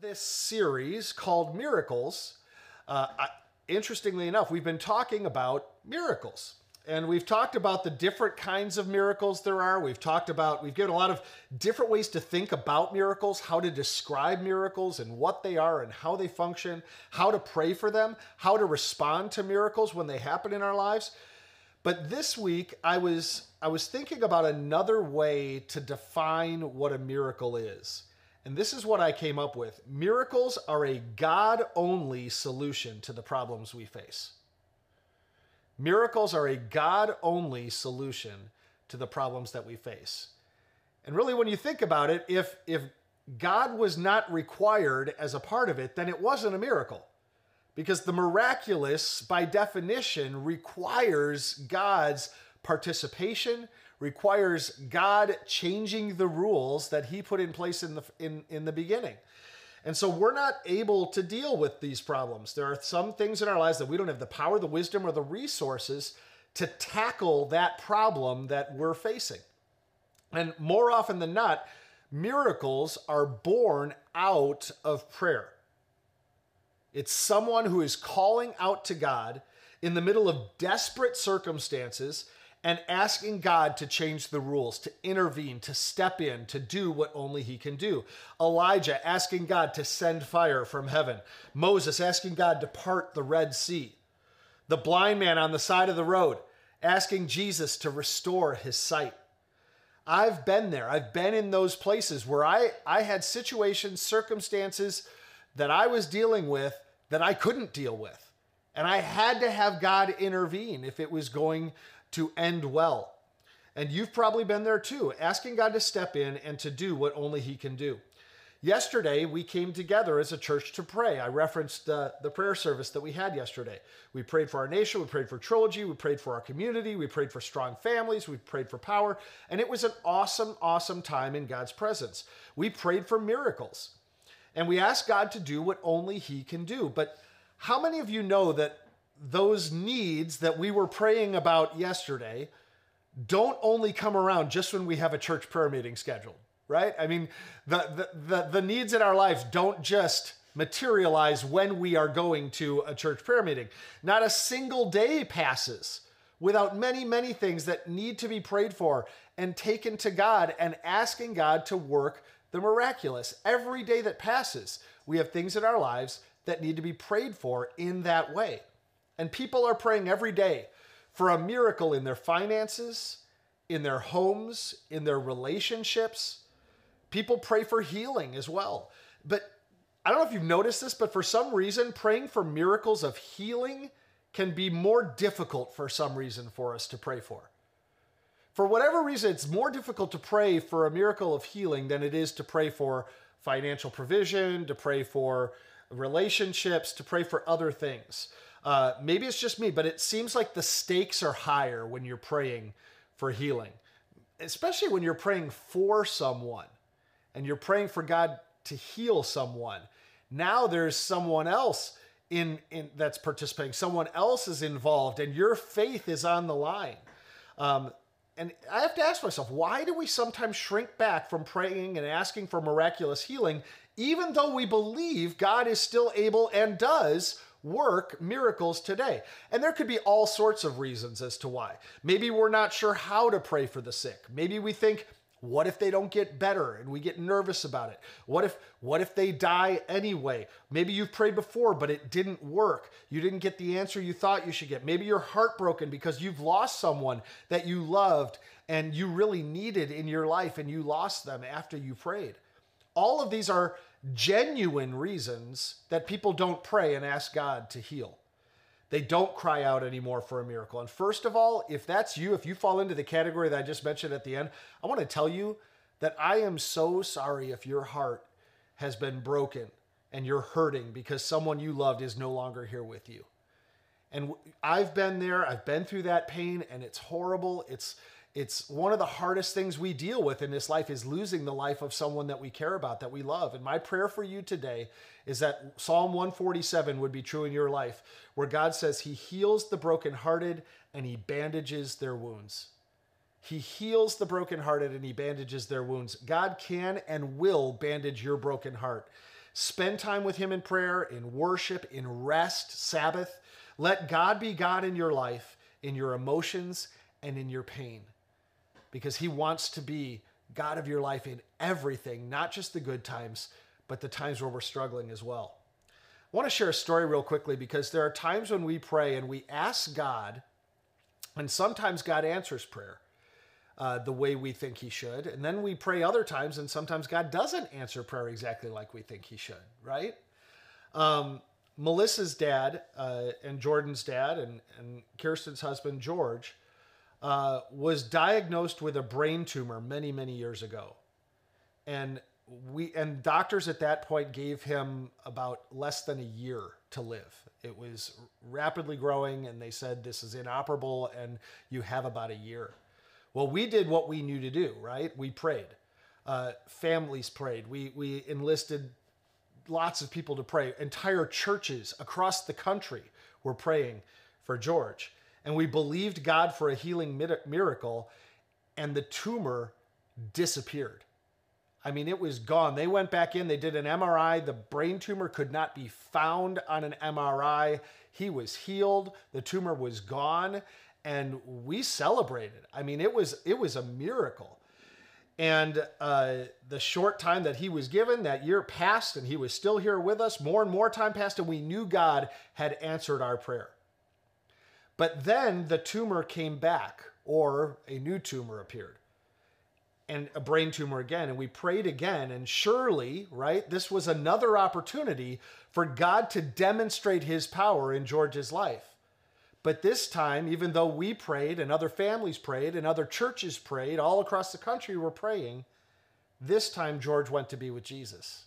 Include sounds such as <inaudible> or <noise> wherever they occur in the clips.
this series called Miracles, uh, I, interestingly enough, we've been talking about miracles. And we've talked about the different kinds of miracles there are. We've talked about, we've given a lot of different ways to think about miracles, how to describe miracles and what they are and how they function, how to pray for them, how to respond to miracles when they happen in our lives. But this week I was I was thinking about another way to define what a miracle is. And this is what I came up with. Miracles are a God only solution to the problems we face. Miracles are a God only solution to the problems that we face. And really, when you think about it, if, if God was not required as a part of it, then it wasn't a miracle. Because the miraculous, by definition, requires God's participation, requires God changing the rules that He put in place in the, in, in the beginning. And so we're not able to deal with these problems. There are some things in our lives that we don't have the power, the wisdom, or the resources to tackle that problem that we're facing. And more often than not, miracles are born out of prayer. It's someone who is calling out to God in the middle of desperate circumstances and asking God to change the rules, to intervene, to step in, to do what only he can do. Elijah asking God to send fire from heaven. Moses asking God to part the Red Sea. The blind man on the side of the road asking Jesus to restore his sight. I've been there. I've been in those places where I, I had situations, circumstances that I was dealing with that I couldn't deal with. And I had to have God intervene if it was going to end well. And you've probably been there too, asking God to step in and to do what only He can do. Yesterday, we came together as a church to pray. I referenced uh, the prayer service that we had yesterday. We prayed for our nation, we prayed for Trilogy, we prayed for our community, we prayed for strong families, we prayed for power, and it was an awesome, awesome time in God's presence. We prayed for miracles, and we asked God to do what only He can do. But how many of you know that those needs that we were praying about yesterday don't only come around just when we have a church prayer meeting scheduled, right? I mean, the, the, the, the, needs in our lives don't just materialize when we are going to a church prayer meeting. Not a single day passes without many, many things that need to be prayed for and taken to God and asking God to work the miraculous. Every day that passes, we have things in our lives that need to be prayed for in that way. And people are praying every day for a miracle in their finances, in their homes, in their relationships. People pray for healing as well. But I don't know if you've noticed this, but for some reason, praying for miracles of healing can be more difficult for some reason for us to pray for. For whatever reason, it's more difficult to pray for a miracle of healing than it is to pray for financial provision, to pray for relationships, to pray for other things. Uh, maybe it's just me, but it seems like the stakes are higher when you're praying for healing, especially when you're praying for someone and you're praying for God to heal someone. Now there's someone else in, in that's participating. Someone else is involved, and your faith is on the line. Um, and I have to ask myself, why do we sometimes shrink back from praying and asking for miraculous healing, even though we believe God is still able and does work miracles today. And there could be all sorts of reasons as to why. Maybe we're not sure how to pray for the sick. Maybe we think, what if they don't get better and we get nervous about it? What if what if they die anyway? Maybe you've prayed before but it didn't work. You didn't get the answer you thought you should get. Maybe you're heartbroken because you've lost someone that you loved and you really needed in your life and you lost them after you prayed. All of these are genuine reasons that people don't pray and ask God to heal. They don't cry out anymore for a miracle. And first of all, if that's you, if you fall into the category that I just mentioned at the end, I want to tell you that I am so sorry if your heart has been broken and you're hurting because someone you loved is no longer here with you. And I've been there, I've been through that pain, and it's horrible. It's it's one of the hardest things we deal with in this life is losing the life of someone that we care about, that we love. And my prayer for you today is that Psalm 147 would be true in your life, where God says he heals the brokenhearted and he bandages their wounds. He heals the brokenhearted and he bandages their wounds. God can and will bandage your broken heart. Spend time with Him in prayer, in worship, in rest, Sabbath. Let God be God in your life, in your emotions, and in your pain. Because He wants to be God of your life in everything, not just the good times, but the times where we're struggling as well. I want to share a story real quickly because there are times when we pray and we ask God, and sometimes God answers prayer. Uh, the way we think he should. And then we pray other times, and sometimes God doesn't answer prayer exactly like we think he should, right? Um, Melissa's dad uh, and Jordan's dad and, and Kirsten's husband, George, uh, was diagnosed with a brain tumor many, many years ago. And we and doctors at that point gave him about less than a year to live. It was rapidly growing, and they said this is inoperable, and you have about a year. Well, we did what we knew to do, right? We prayed. Uh, families prayed. We we enlisted lots of people to pray. Entire churches across the country were praying for George, and we believed God for a healing miracle, and the tumor disappeared I mean, it was gone. They went back in, they did an MRI. The brain tumor could not be found on an MRI. He was healed, the tumor was gone, and we celebrated. I mean, it was it was a miracle. And uh, the short time that he was given, that year passed, and he was still here with us. More and more time passed, and we knew God had answered our prayer. But then the tumor came back, or a new tumor appeared and a brain tumor again. And we prayed again. And surely, right, this was another opportunity for God to demonstrate his power in George's life. But this time, even though we prayed and other families prayed and other churches prayed, all across the country were praying, this time George went to be with Jesus.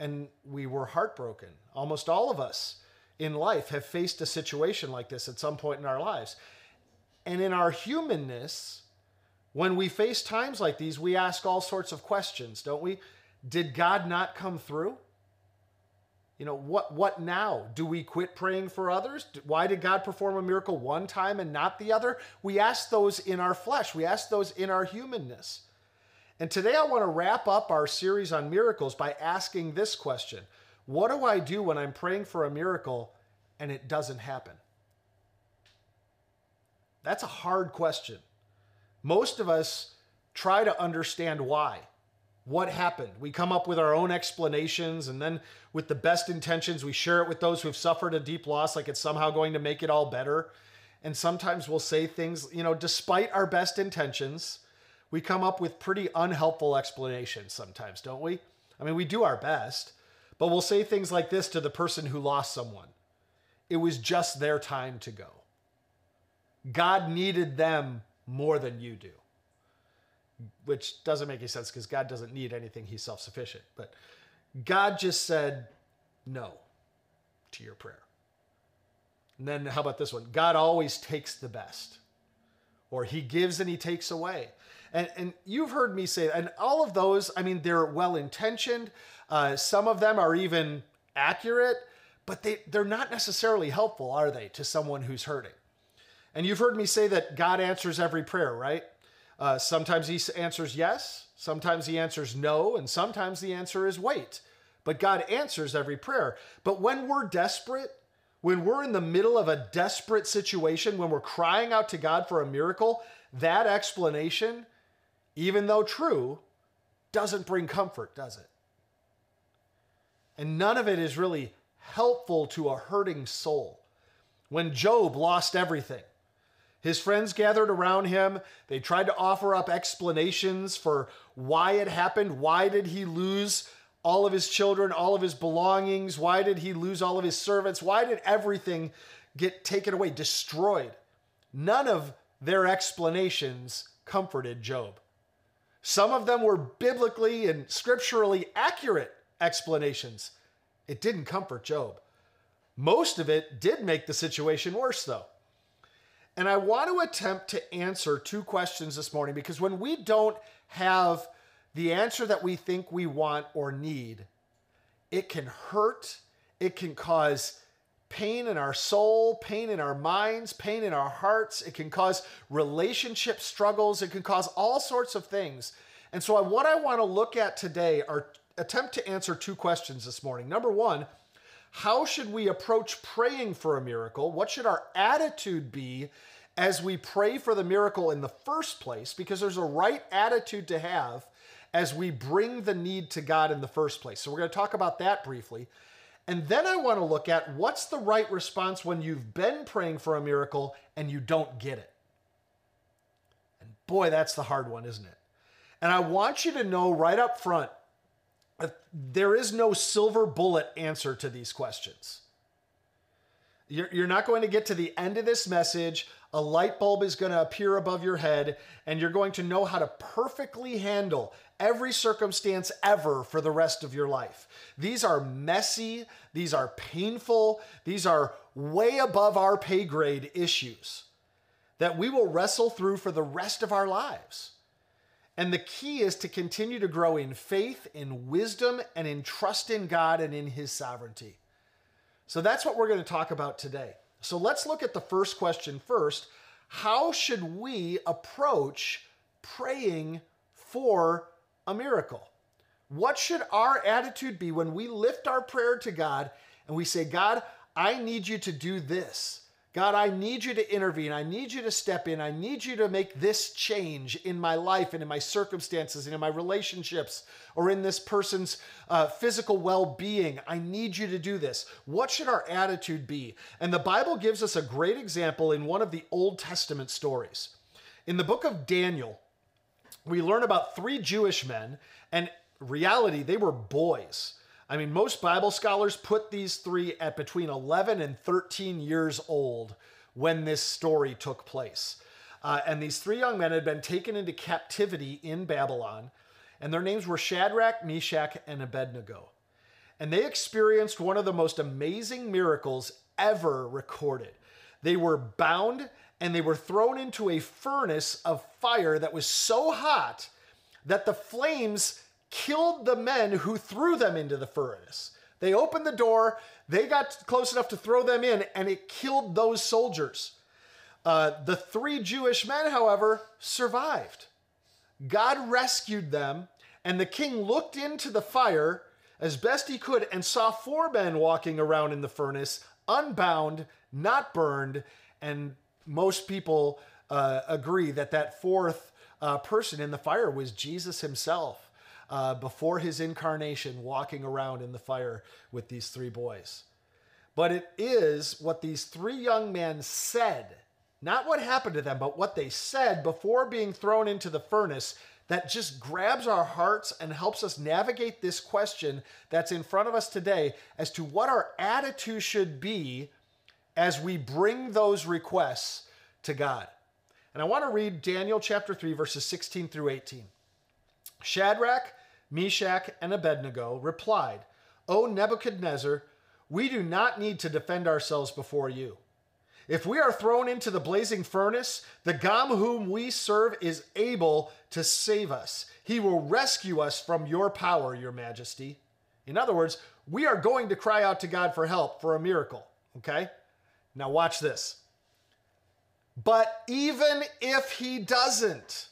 And we were heartbroken. Almost all of us in life have faced a situation like this at some point in our lives. And in our humanness, when we face times like these, we ask all sorts of questions, don't we? Did God not come through? You know, what what now? Do we quit praying for others? Why did God perform a miracle one time and not the other? We ask those in our flesh. We ask those in our humanness. And today I want to wrap up our series on miracles by asking this question. What do I do when I'm praying for a miracle and it doesn't happen? That's a hard question. Most of us try to understand why. What happened? We come up with our own explanations, and then with the best intentions, we share it with those who've suffered a deep loss, like it's somehow going to make it all better. And sometimes we'll say things, you know, despite our best intentions, we come up with pretty unhelpful explanations sometimes, don't we? I mean, we do our best, but we'll say things like this to the person who lost someone it was just their time to go. God needed them more than you do. Which doesn't make any sense because God doesn't need anything, He's self sufficient. But God just said no to your prayer. And then how about this one? God always takes the best, or He gives and He takes away. And, and you've heard me say, and all of those, I mean, they're well intentioned. Uh, some of them are even accurate, but they, they're not necessarily helpful, are they, to someone who's hurting? And you've heard me say that God answers every prayer, right? Uh, sometimes he answers yes, sometimes he answers no, and sometimes the answer is wait. But God answers every prayer. But when we're desperate, when we're in the middle of a desperate situation, when we're crying out to God for a miracle, that explanation, even though true, doesn't bring comfort, does it? And none of it is really helpful to a hurting soul. When Job lost everything, his friends gathered around him. They tried to offer up explanations for why it happened. Why did he lose all of his children, all of his belongings? Why did he lose all of his servants? Why did everything get taken away, destroyed? None of their explanations comforted Job. Some of them were biblically and scripturally accurate explanations. It didn't comfort Job. Most of it did make the situation worse, though. And I want to attempt to answer two questions this morning because when we don't have the answer that we think we want or need, it can hurt, it can cause pain in our soul, pain in our minds, pain in our hearts. It can cause relationship struggles. It can cause all sorts of things. And so, what I want to look at today are attempt to answer two questions this morning. Number one, how should we approach praying for a miracle? What should our attitude be as we pray for the miracle in the first place? Because there's a right attitude to have as we bring the need to God in the first place. So we're going to talk about that briefly. And then I want to look at what's the right response when you've been praying for a miracle and you don't get it. And boy, that's the hard one, isn't it? And I want you to know right up front there is no silver bullet answer to these questions. You're, not going to get to the end of this message. A light bulb is going to appear above your head, and you're going to know how to perfectly handle every circumstance ever for the rest of your life. These are messy, these are painful, these are way above our pay grade issues that we will wrestle through for the rest of our lives. And the key is to continue to grow in faith, in wisdom, and in trust in God and in His sovereignty. So that's what we're going to talk about today. So let's look at the first question first. How should we approach praying for a miracle? What should our attitude be when we lift our prayer to God and we say, God, I need you to do this? God, I need you to intervene. I need you to step in. I need you to make this change in my life and in my circumstances and in my relationships or in this person's uh, physical well being. I need you to do this. What should our attitude be? And the Bible gives us a great example in one of the Old Testament stories. In the book of Daniel, we learn about three Jewish men, and reality, they were boys. I mean, most Bible scholars put these three at between 11 and 13 years old when this story took place. Uh, and these three young men had been taken into captivity in Babylon, and their names were Shadrach, Meshach, and Abednego. And they experienced one of the most amazing miracles ever recorded. They were bound and they were thrown into a furnace of fire that was so hot that the flames killed the men who threw them into the furnace. They opened the door, they got close enough to throw them in, and it killed those soldiers. Uh, the three Jewish men, however, survived. God rescued them, and the king looked into the fire as best he could and saw four men walking around in the furnace, unbound, not burned, and most people uh, agree that that fourth uh, person in the fire was Jesus himself uh, before his incarnation walking around in the fire with these three boys. But it is what these three young men said, not what happened to them, but what they said before being thrown into the furnace that just grabs our hearts and helps us navigate this question that's in front of us today as to what our attitude should be as we bring those requests to God. And I want to read Daniel chapter 3, verses 16 through 18. Shadrach, Meshach, and Abednego replied, O Nebuchadnezzar, we do not need to defend ourselves before you. If we are thrown into the blazing furnace, the God whom we serve is able to save us. He will rescue us from your power, your majesty. In other words, we are going to cry out to God for help for a miracle. Okay? Now, watch this. But even if he doesn't,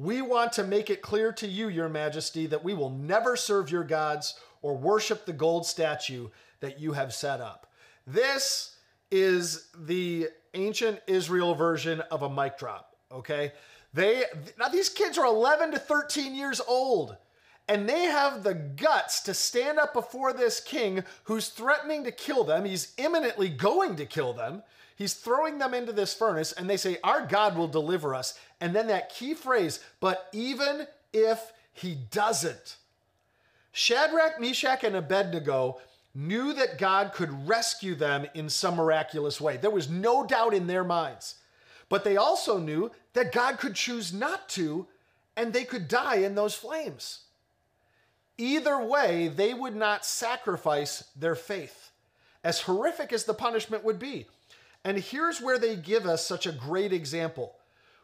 we want to make it clear to you, Your Majesty, that we will never serve your gods or worship the gold statue that you have set up. This is the ancient Israel version of a mic drop, okay? They now these kids are 11 to 13 years old and they have the guts to stand up before this king who's threatening to kill them. He's imminently going to kill them. He's throwing them into this furnace, and they say, Our God will deliver us. And then that key phrase, but even if he doesn't. Shadrach, Meshach, and Abednego knew that God could rescue them in some miraculous way. There was no doubt in their minds. But they also knew that God could choose not to, and they could die in those flames. Either way, they would not sacrifice their faith, as horrific as the punishment would be. And here's where they give us such a great example.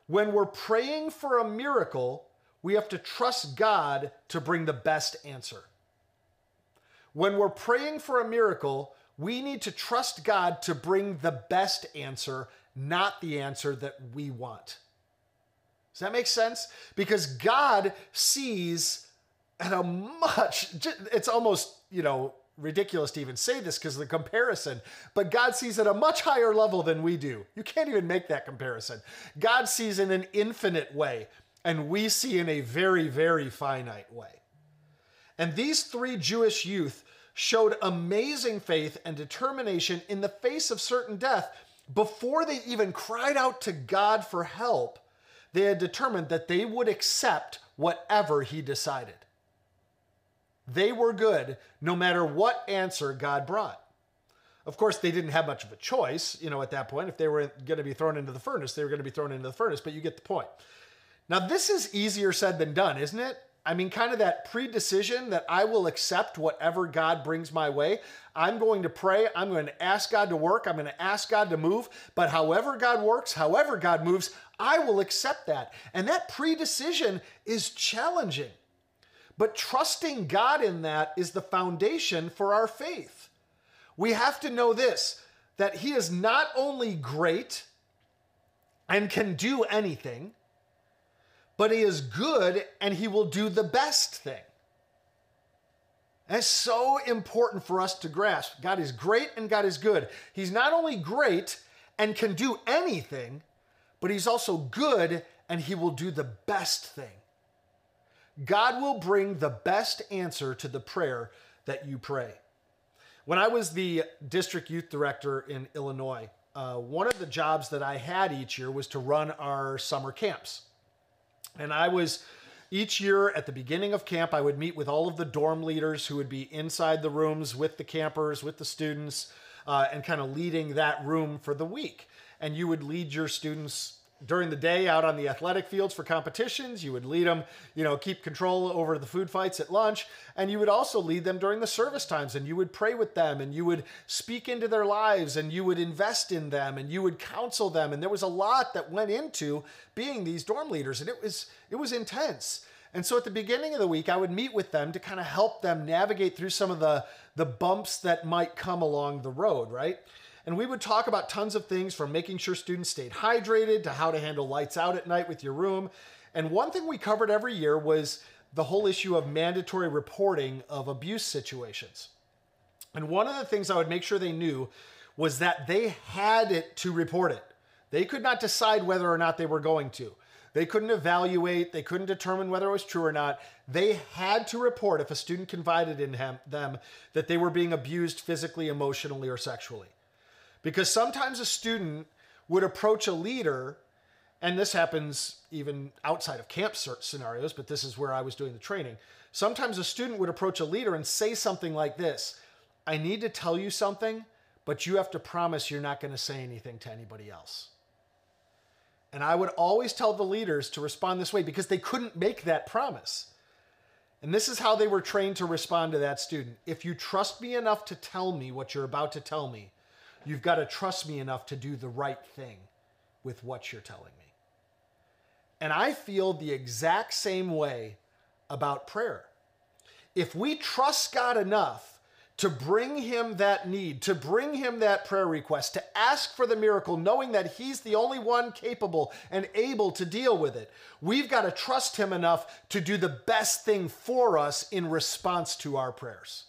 When we're praying for a miracle, we have to trust God to bring the best answer. When we're praying for a miracle, we need to trust God to bring the best answer, not the answer that we want. Does that make sense? Because God sees at a much, it's almost, you know, ridiculous to even say this because of the comparison, but God sees at a much higher level than we do. You can't even make that comparison. God sees in an infinite way, and we see in a very, very finite way. And these three Jewish youth showed amazing faith and determination in the face of certain death before they even cried out to God for help. They had determined that they would accept whatever He decided. They were good no matter what answer God brought. Of course, they didn't have much of a choice, you know, at that point. If they were going to be thrown into the furnace, they were going to be thrown into the furnace, but you get the point. Now, this is easier said than done, isn't it? I mean, kind of that pre-decision that I will accept whatever God brings my way. I'm going to pray. I'm going to ask God to work. I'm going to ask God to move. But however God works, however God moves, I will accept that. And that pre-decision is challenging. But trusting God in that is the foundation for our faith. We have to know this that He is not only great and can do anything, but He is good and He will do the best thing. That's so important for us to grasp. God is great and God is good. He's not only great and can do anything, but He's also good and He will do the best thing. God will bring the best answer to the prayer that you pray. When I was the district youth director in Illinois, uh, one of the jobs that I had each year was to run our summer camps. And I was each year at the beginning of camp, I would meet with all of the dorm leaders who would be inside the rooms with the campers, with the students, uh, and kind of leading that room for the week. And you would lead your students during the day out on the athletic fields for competitions. You would lead them, you know, keep control over the food fights at lunch. And you would also lead them during the service times and you would pray with them and you would speak into their lives and you would invest in them and you would counsel them. And there was a lot that went into being these dorm leaders and it was, it was intense. And so at the beginning of the week, I would meet with them to kind of help them navigate through some of the, the bumps that might come along the road, right? And we would talk about tons of things from making sure students stayed hydrated to how to handle lights out at night with your room. And one thing we covered every year was the whole issue of mandatory reporting of abuse situations. And one of the things I would make sure they knew was that they had it to report it. They could not decide whether or not they were going to. They couldn't evaluate, they couldn't determine whether it was true or not. They had to report if a student confided in him, them that they were being abused physically, emotionally, or sexually. Because sometimes a student would approach a leader, and this happens even outside of camp scenarios, but this is where I was doing the training. Sometimes a student would approach a leader and say something like this I need to tell you something, but you have to promise you're not going to say anything to anybody else. And I would always tell the leaders to respond this way because they couldn't make that promise. And this is how they were trained to respond to that student. If you trust me enough to tell me what you're about to tell me, You've got to trust me enough to do the right thing with what you're telling me. And I feel the exact same way about prayer. If we trust God enough to bring Him that need, to bring Him that prayer request, to ask for the miracle, knowing that He's the only one capable and able to deal with it, we've got to trust Him enough to do the best thing for us in response to our prayers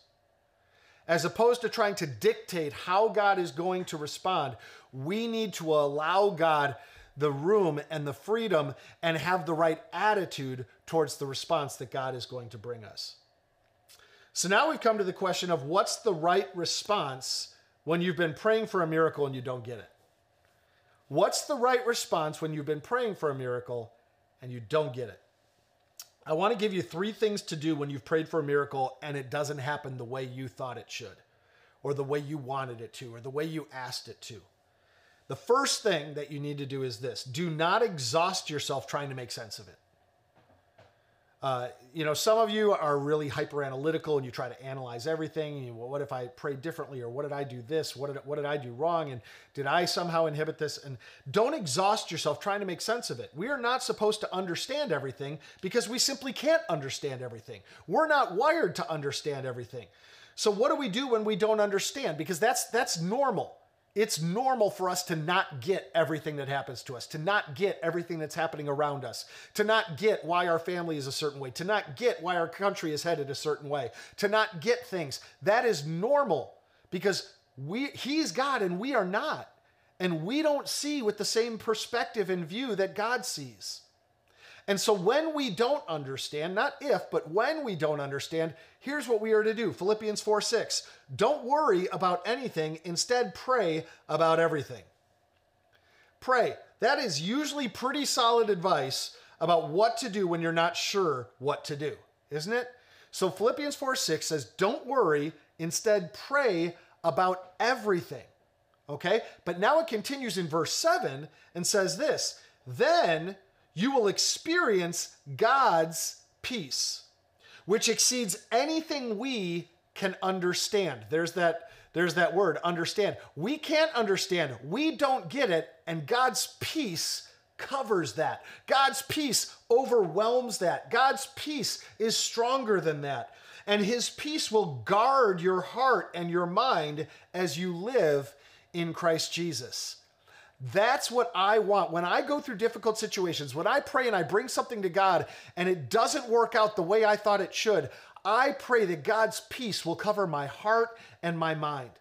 as opposed to trying to dictate how God is going to respond, we need to allow God the room and the freedom and have the right attitude towards the response that God is going to bring us. So now we've come to the question of what's the right response when you've been praying for a miracle and you don't get it? What's the right response when you've been praying for a miracle and you don't get it? I want to give you three things to do when you've prayed for a miracle and it doesn't happen the way you thought it should, or the way you wanted it to, or the way you asked it to. The first thing that you need to do is this do not exhaust yourself trying to make sense of it. Uh, you know, some of you are really hyper analytical and you try to analyze everything. You, well, what if I prayed differently, or what did I do this? What did what did I do wrong? And did I somehow inhibit this? And don't exhaust yourself trying to make sense of it. We are not supposed to understand everything because we simply can't understand everything. We're not wired to understand everything. So what do we do when we don't understand? Because that's that's normal. It's normal for us to not get everything that happens to us, to not get everything that's happening around us, to not get why our family is a certain way, to not get why our country is headed a certain way, to not get things. That is normal because we he's God and we are not. And we don't see with the same perspective and view that God sees. And so when we don't understand, not if, but when we don't understand, here's what we are to do Philippians 4 6. Don't worry about anything, instead, pray about everything. Pray. That is usually pretty solid advice about what to do when you're not sure what to do, isn't it? So Philippians 4 6 says, Don't worry, instead, pray about everything. Okay? But now it continues in verse 7 and says this Then you will experience God's peace, which exceeds anything we can understand. There's that there's that word, understand. We can't understand. We don't get it, and God's peace covers that. God's peace overwhelms that. God's peace is stronger than that. And his peace will guard your heart and your mind as you live in Christ Jesus. That's what I want. When I go through difficult situations, when I pray and I bring something to God and it doesn't work out the way I thought it should, I pray that God's peace will cover my heart and my mind.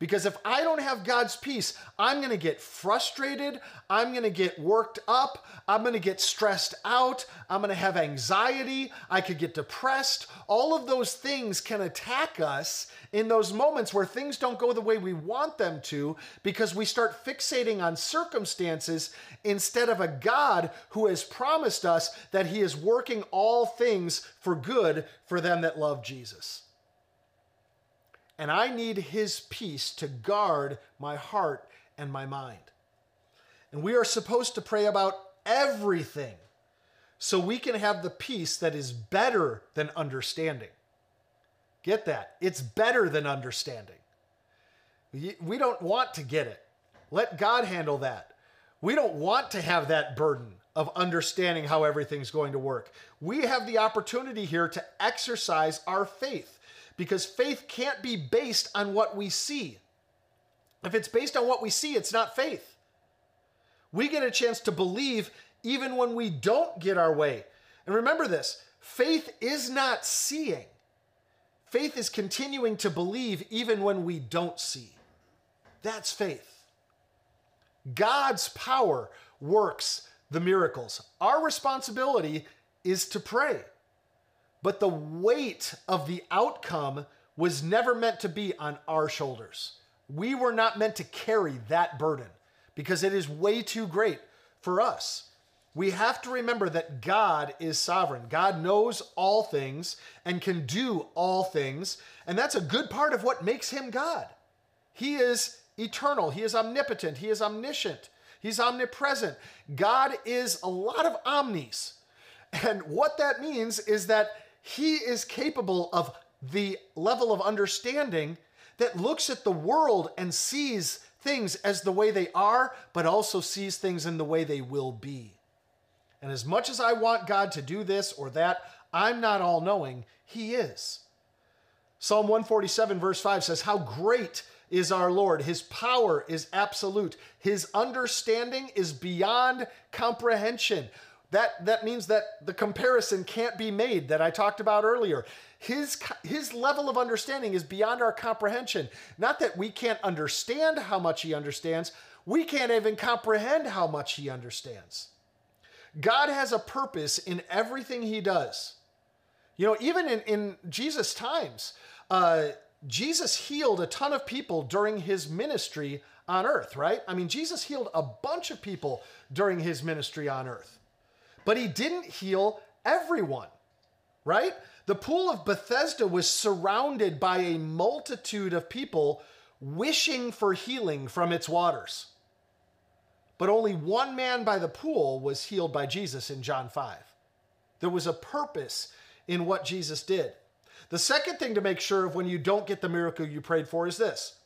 Because if I don't have God's peace, I'm going to get frustrated. I'm going to get worked up. I'm going to get stressed out. I'm going to have anxiety. I could get depressed. All of those things can attack us in those moments where things don't go the way we want them to because we start fixating on circumstances instead of a God who has promised us that he is working all things for good for them that love Jesus and I need His peace to guard my heart and my mind. And we are supposed to pray about everything so we can have the peace that is better than understanding. Get that? It's better than understanding. We don't want to get it. Let God handle that. We don't want to have that burden of understanding how everything's going to work. We have the opportunity here to exercise our faith because faith can't be based on what we see. If it's based on what we see, it's not faith. We get a chance to believe even when we don't get our way. And remember this faith is not seeing, faith is continuing to believe even when we don't see. That's faith. God's power works the miracles. Our responsibility is to pray. But the weight of the outcome was never meant to be on our shoulders. We were not meant to carry that burden because it is way too great for us. We have to remember that God is sovereign. God knows all things and can do all things. And that's a good part of what makes him God. He is eternal, He is omnipotent, He is omniscient, He's omnipresent. God is a lot of omnis. And what that means is that he is capable of the level of understanding that looks at the world and sees things as the way they are, but also sees things in the way they will be. And as much as I want God to do this or that, I'm not all knowing. He is. Psalm 147, verse 5 says, How great is our Lord! His power is absolute, His understanding is beyond comprehension that that means that the comparison can't be made that I talked about earlier. His his level of understanding is beyond our comprehension. Not that we can't understand how much he understands, we can't even comprehend how much he understands. God has a purpose in everything he does. You know, even in, in Jesus' times, uh, Jesus healed a ton of people during his ministry on earth, right? I mean, Jesus healed a bunch of people during his ministry on earth but he didn't heal everyone, right? The pool of Bethesda was surrounded by a multitude of people wishing for healing from its waters. But only one man by the pool was healed by Jesus in John 5. There was a purpose in what Jesus did. The second thing to make sure of when you don't get the miracle you prayed for is this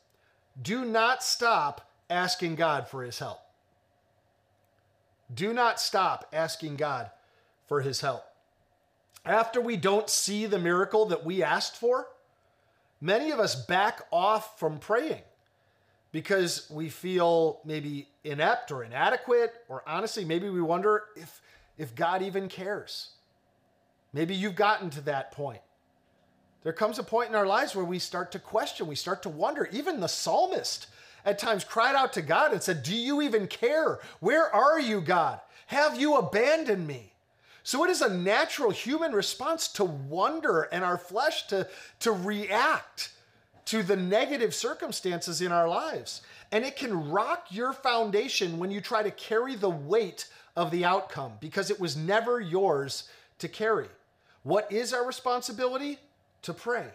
do not stop asking God for his help. Do not stop asking God for his help. After we don't see the miracle that we asked for, many of us back off from praying because we feel maybe inept or inadequate, or honestly, maybe we wonder if, if God even cares. Maybe you've gotten to that point. There comes a point in our lives where we start to question, we start to wonder. Even the psalmist at times cried out to God and said, Do you even care? Where are you, God? Have you abandoned me? So it is a natural human response to wonder and our flesh to, to react to the negative circumstances in our lives. And it can rock your foundation when you try to carry the weight of the outcome because it was never yours to carry. What is our responsibility? To pray.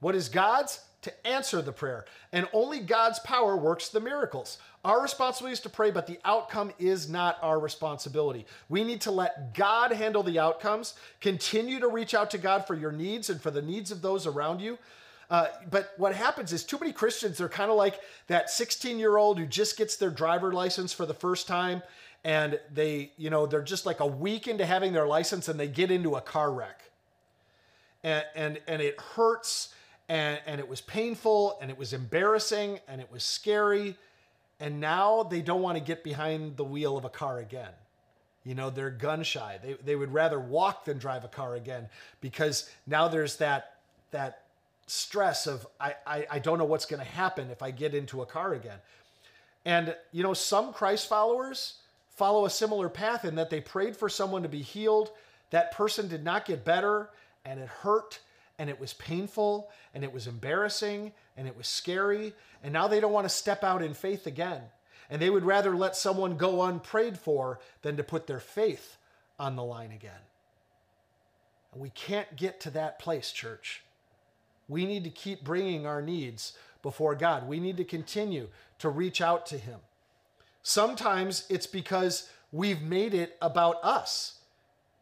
What is God's? To answer the prayer. And only God's power works the miracles. Our responsibility is to pray, but the outcome is not our responsibility. We need to let God handle the outcomes. Continue to reach out to God for your needs and for the needs of those around you. Uh, but what happens is too many Christians, they're kind of like that 16 year old who just gets their driver license for the first time. And they, you know, they're just like a week into having their license and they get into a car wreck. And, and, and it hurts and, and it was painful and it was embarrassing and it was scary. And now they don't want to get behind the wheel of a car again. You know, they're gun shy. They, they would rather walk than drive a car again because now there's that, that stress of I, I, I don't know what's going to happen if I get into a car again. And, you know, some Christ followers follow a similar path in that they prayed for someone to be healed. That person did not get better and it hurt and it was painful and it was embarrassing and it was scary. And now they don't want to step out in faith again. And they would rather let someone go unprayed for than to put their faith on the line again. And we can't get to that place, church. We need to keep bringing our needs before God. We need to continue to reach out to Him. Sometimes it's because we've made it about us.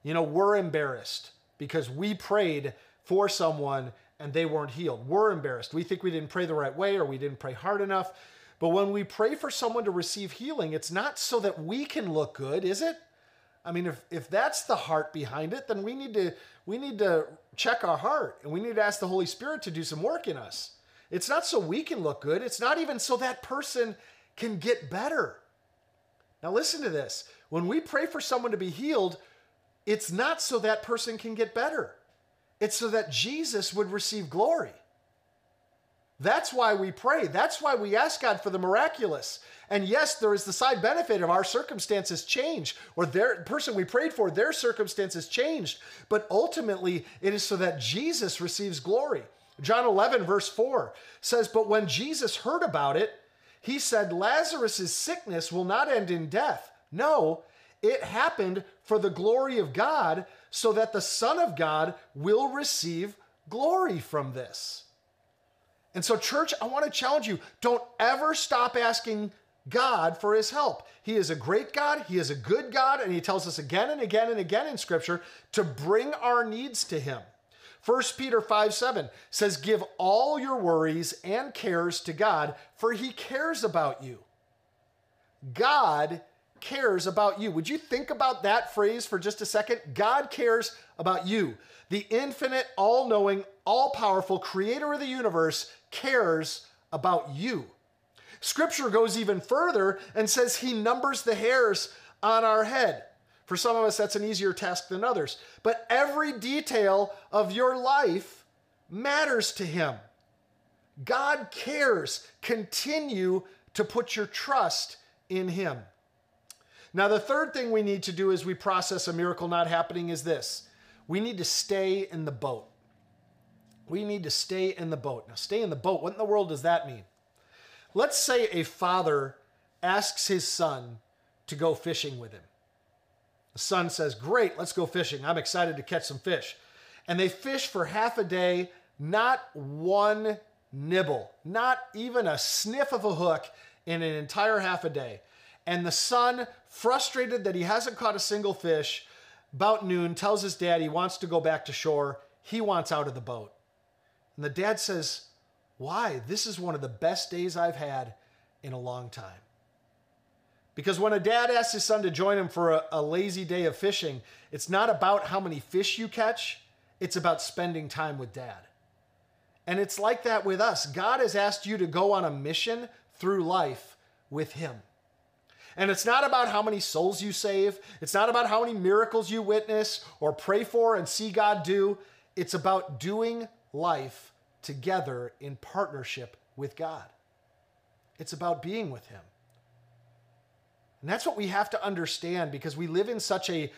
You know, we're embarrassed because we prayed for someone and they weren't healed. We're embarrassed. We think we didn't pray the right way or we didn't pray hard enough. But when we pray for someone to receive healing, it's not so that we can look good, is it? I mean, if, if that's the heart behind it, then we need to we need to check our heart and we need to ask the Holy Spirit to do some work in us. It's not so we can look good, it's not even so that person can get better. Now, listen to this. When we pray for someone to be healed, it's not so that person can get better, it's so that Jesus would receive glory. That's why we pray. That's why we ask God for the miraculous. And yes, there is the side benefit of our circumstances change, or their person we prayed for, their circumstances changed. But ultimately, it is so that Jesus receives glory. John 11, verse 4 says, But when Jesus heard about it, he said, Lazarus' sickness will not end in death. No, it happened for the glory of God, so that the Son of God will receive glory from this. And so, church, I want to challenge you don't ever stop asking God for his help. He is a great God, he is a good God, and he tells us again and again and again in Scripture to bring our needs to him. 1 Peter 5 7 says, Give all your worries and cares to God, for he cares about you. God cares about you. Would you think about that phrase for just a second? God cares about you. The infinite, all knowing, all powerful creator of the universe cares about you. Scripture goes even further and says he numbers the hairs on our head. For some of us, that's an easier task than others. But every detail of your life matters to him. God cares. Continue to put your trust in him. Now, the third thing we need to do as we process a miracle not happening is this we need to stay in the boat. We need to stay in the boat. Now, stay in the boat, what in the world does that mean? Let's say a father asks his son to go fishing with him. The son says, Great, let's go fishing. I'm excited to catch some fish. And they fish for half a day, not one nibble, not even a sniff of a hook in an entire half a day. And the son, frustrated that he hasn't caught a single fish, about noon tells his dad he wants to go back to shore. He wants out of the boat. And the dad says, why? This is one of the best days I've had in a long time. Because when a dad asks his son to join him for a, a, lazy day of fishing, it's not about how many fish you catch, it's about spending time with dad. And it's like that with us. God has asked you to go on a mission through life with Him. And it's not about how many souls you save, it's not about how many miracles you witness or pray for and see God do. It's about doing life together in partnership with God. It's about being with Him. And that's what we have to understand because we live in such a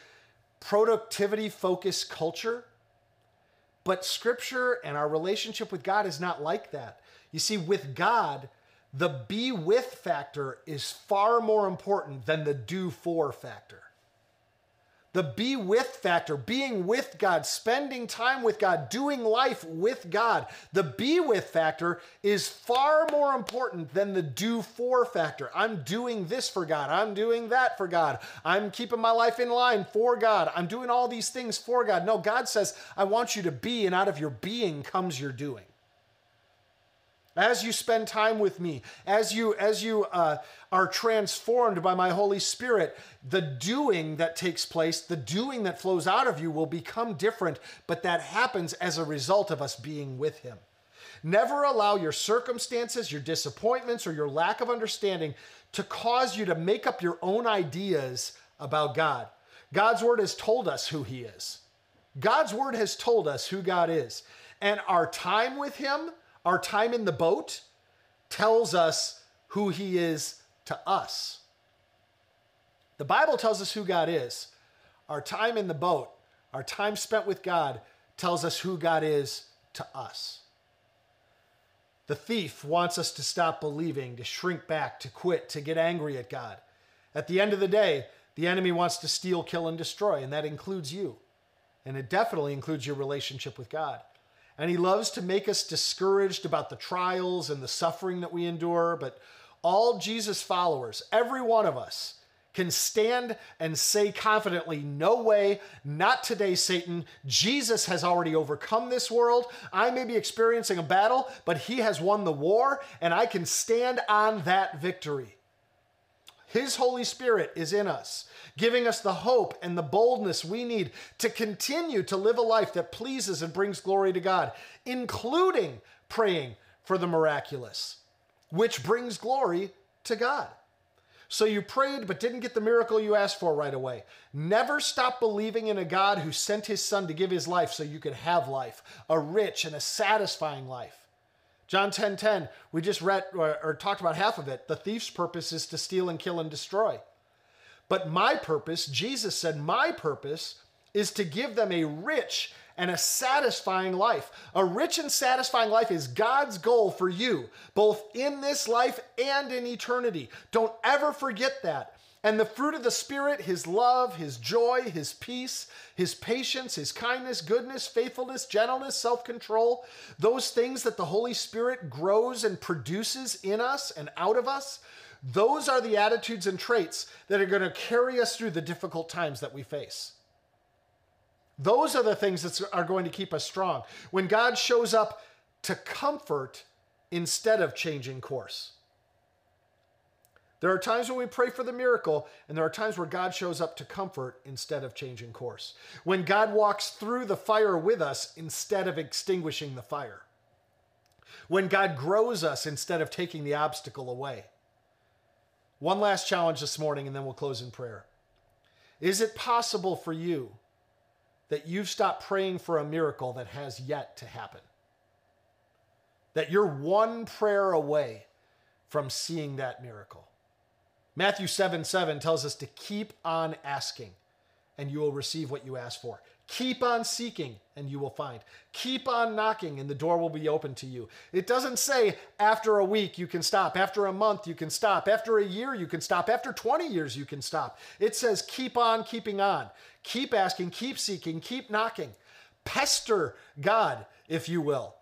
productivity focused culture. But Scripture and our relationship with God is not like that. You see, with God, the be with factor is far more important than the do for factor. The be with factor, being with God, spending time with God, doing life with God. The be with factor is far more important than the do for factor. I'm doing this for God. I'm doing that for God. I'm keeping my life in line for God. I'm doing all these things for God. No, God says, I want you to be, and out of your being comes your doing as you spend time with me as you as you uh, are transformed by my holy spirit the doing that takes place the doing that flows out of you will become different but that happens as a result of us being with him. Never allow your circumstances your disappointments or your lack of understanding to cause you to make up your own ideas about god. God's word has told us who he is. God's word has told us who god is. And our time with him our time in the boat tells us who he is to us. The Bible tells us who God is. Our time in the boat, our time spent with God, tells us who God is to us. The thief wants us to stop believing, to shrink back, to quit, to get angry at God. At the end of the day, the enemy wants to steal, kill, and destroy, and that includes you. And it definitely includes your relationship with God. And he loves to make us discouraged about the trials and the suffering that we endure. But all Jesus followers, every one of us, can stand and say confidently, No way, not today, Satan. Jesus has already overcome this world. I may be experiencing a battle, but he has won the war, and I can stand on that victory. His Holy Spirit is in us giving us the hope and the boldness we need to continue to live a life that pleases and brings glory to God, including praying for the miraculous, which brings glory to God. So you prayed but didn't get the miracle you asked for right away. Never stop believing in a God who sent his son to give his life so you could have life, a rich and a satisfying life. John 10:10, 10, 10, we just read or, or talked about half of it. The thief's purpose is to steal and kill and destroy. But my purpose, Jesus said, my purpose is to give them a rich and a satisfying life. A rich and satisfying life is God's goal for you, both in this life and in eternity. Don't ever forget that. And the fruit of the Spirit, His love, His joy, His peace, His patience, His kindness, goodness, faithfulness, gentleness, self control, those things that the Holy Spirit grows and produces in us and out of us, those are the attitudes and traits that are going to carry us through the difficult times that we face. Those are the things that are going to keep us strong. When God shows up to comfort instead of changing course. There are times when we pray for the miracle, and there are times where God shows up to comfort instead of changing course. When God walks through the fire with us instead of extinguishing the fire. When God grows us instead of taking the obstacle away. One last challenge this morning, and then we'll close in prayer. Is it possible for you that you've stopped praying for a miracle that has yet to happen? That you're one prayer away from seeing that miracle. Matthew 7 7 tells us to keep on asking, and you will receive what you ask for. Keep on seeking and you will find. Keep on knocking and the door will be open to you. It doesn't say after a week you can stop, after a month you can stop, after a year you can stop, after 20 years you can stop. It says keep on keeping on. Keep asking, keep seeking, keep knocking. Pester God, if you will.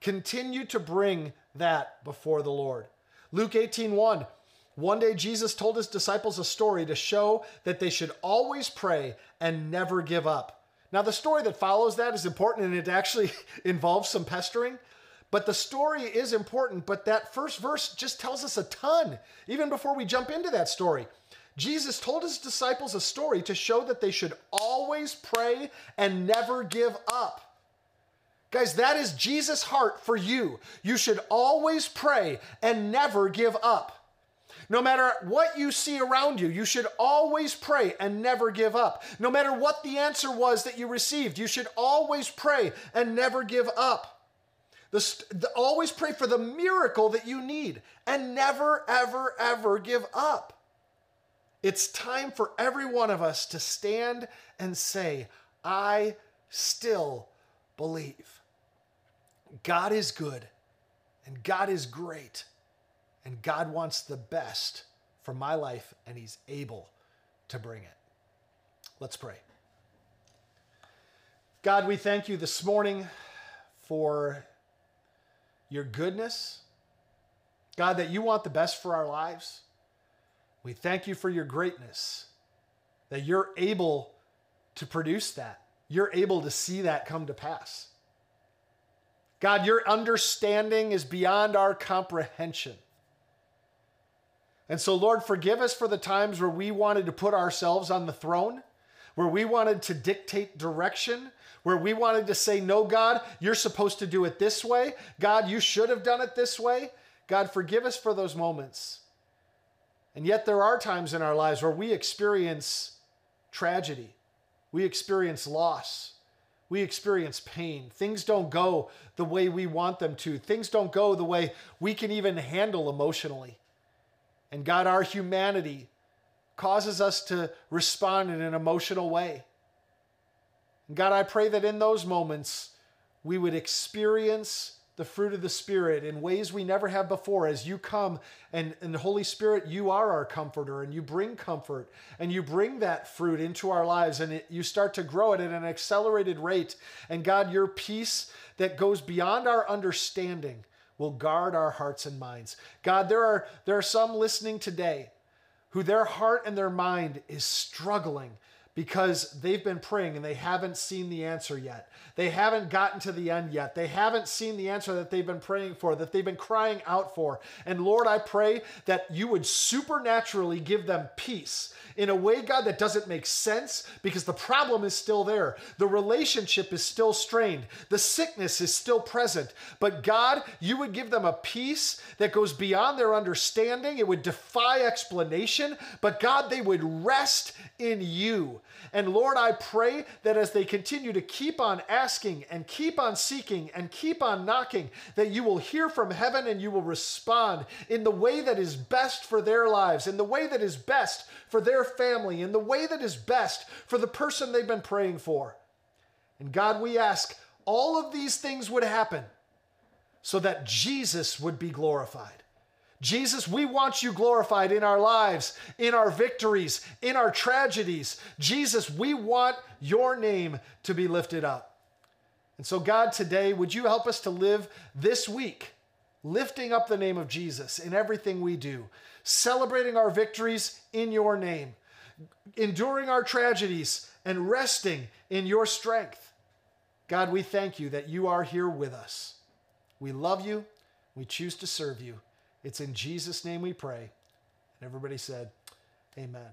Continue to bring that before the Lord. Luke 18 1. One day Jesus told his disciples a story to show that they should always pray and never give up. Now, the story that follows that is important and it actually <laughs> involves some pestering. But the story is important, but that first verse just tells us a ton, even before we jump into that story. Jesus told his disciples a story to show that they should always pray and never give up. Guys, that is Jesus' heart for you. You should always pray and never give up. No matter what you see around you, you should always pray and never give up. No matter what the answer was that you received, you should always pray and never give up. The, the, always pray for the miracle that you need and never, ever, ever give up. It's time for every one of us to stand and say, I still believe. God is good and God is great and God wants the best for my life and He's able to bring it. Let's pray. God, we thank you this morning for your goodness. God, that you want the best for our lives. We thank you for your greatness, that you're able to produce that. You're able to see that come to pass. God, your understanding is beyond our comprehension. And so, Lord, forgive us for the times where we wanted to put ourselves on the throne, where we wanted to dictate direction, where we wanted to say, No, God, you're supposed to do it this way. God, you should have done it this way. God, forgive us for those moments. And yet, there are times in our lives where we experience tragedy, we experience loss, we experience pain. Things don't go the way we want them to, things don't go the way we can even handle emotionally. And God, our humanity causes us to respond in an emotional way. And God, I pray that in those moments we would experience the fruit of the Spirit in ways we never have before as you come and, and the Holy Spirit, you are our comforter and you bring comfort and you bring that fruit into our lives and it, you start to grow it at an accelerated rate. And God, your peace that goes beyond our understanding will guard our hearts and minds. God, there are, there are some listening today who their heart and their mind is struggling because they've been praying and they haven't seen the answer yet. They haven't gotten to the end yet. They haven't seen the answer that they've been praying for, that they've been crying out for. And Lord, I pray that you would supernaturally give them peace in a way, God, that doesn't make sense because the problem is still there. The relationship is still strained. The sickness is still present. But God, you would give them a peace that goes beyond their understanding. It would defy explanation. But God, they would rest in you. And Lord, I pray that as they continue to keep on asking and keep on seeking and keep on knocking, that you will hear from heaven and you will respond in the way that is best for their lives, in the way that is best for their family, in the way that is best for the person they've been praying for. And God, we ask all of these things would happen so that Jesus would be glorified. Jesus, we want you glorified in our lives, in our victories, in our tragedies. Jesus, we want your name to be lifted up. And so, God, today, would you help us to live this week lifting up the name of Jesus in everything we do, celebrating our victories in your name, enduring our tragedies, and resting in your strength. God, we thank you that you are here with us. We love you. We choose to serve you. It's in Jesus' name we pray. And everybody said, Amen.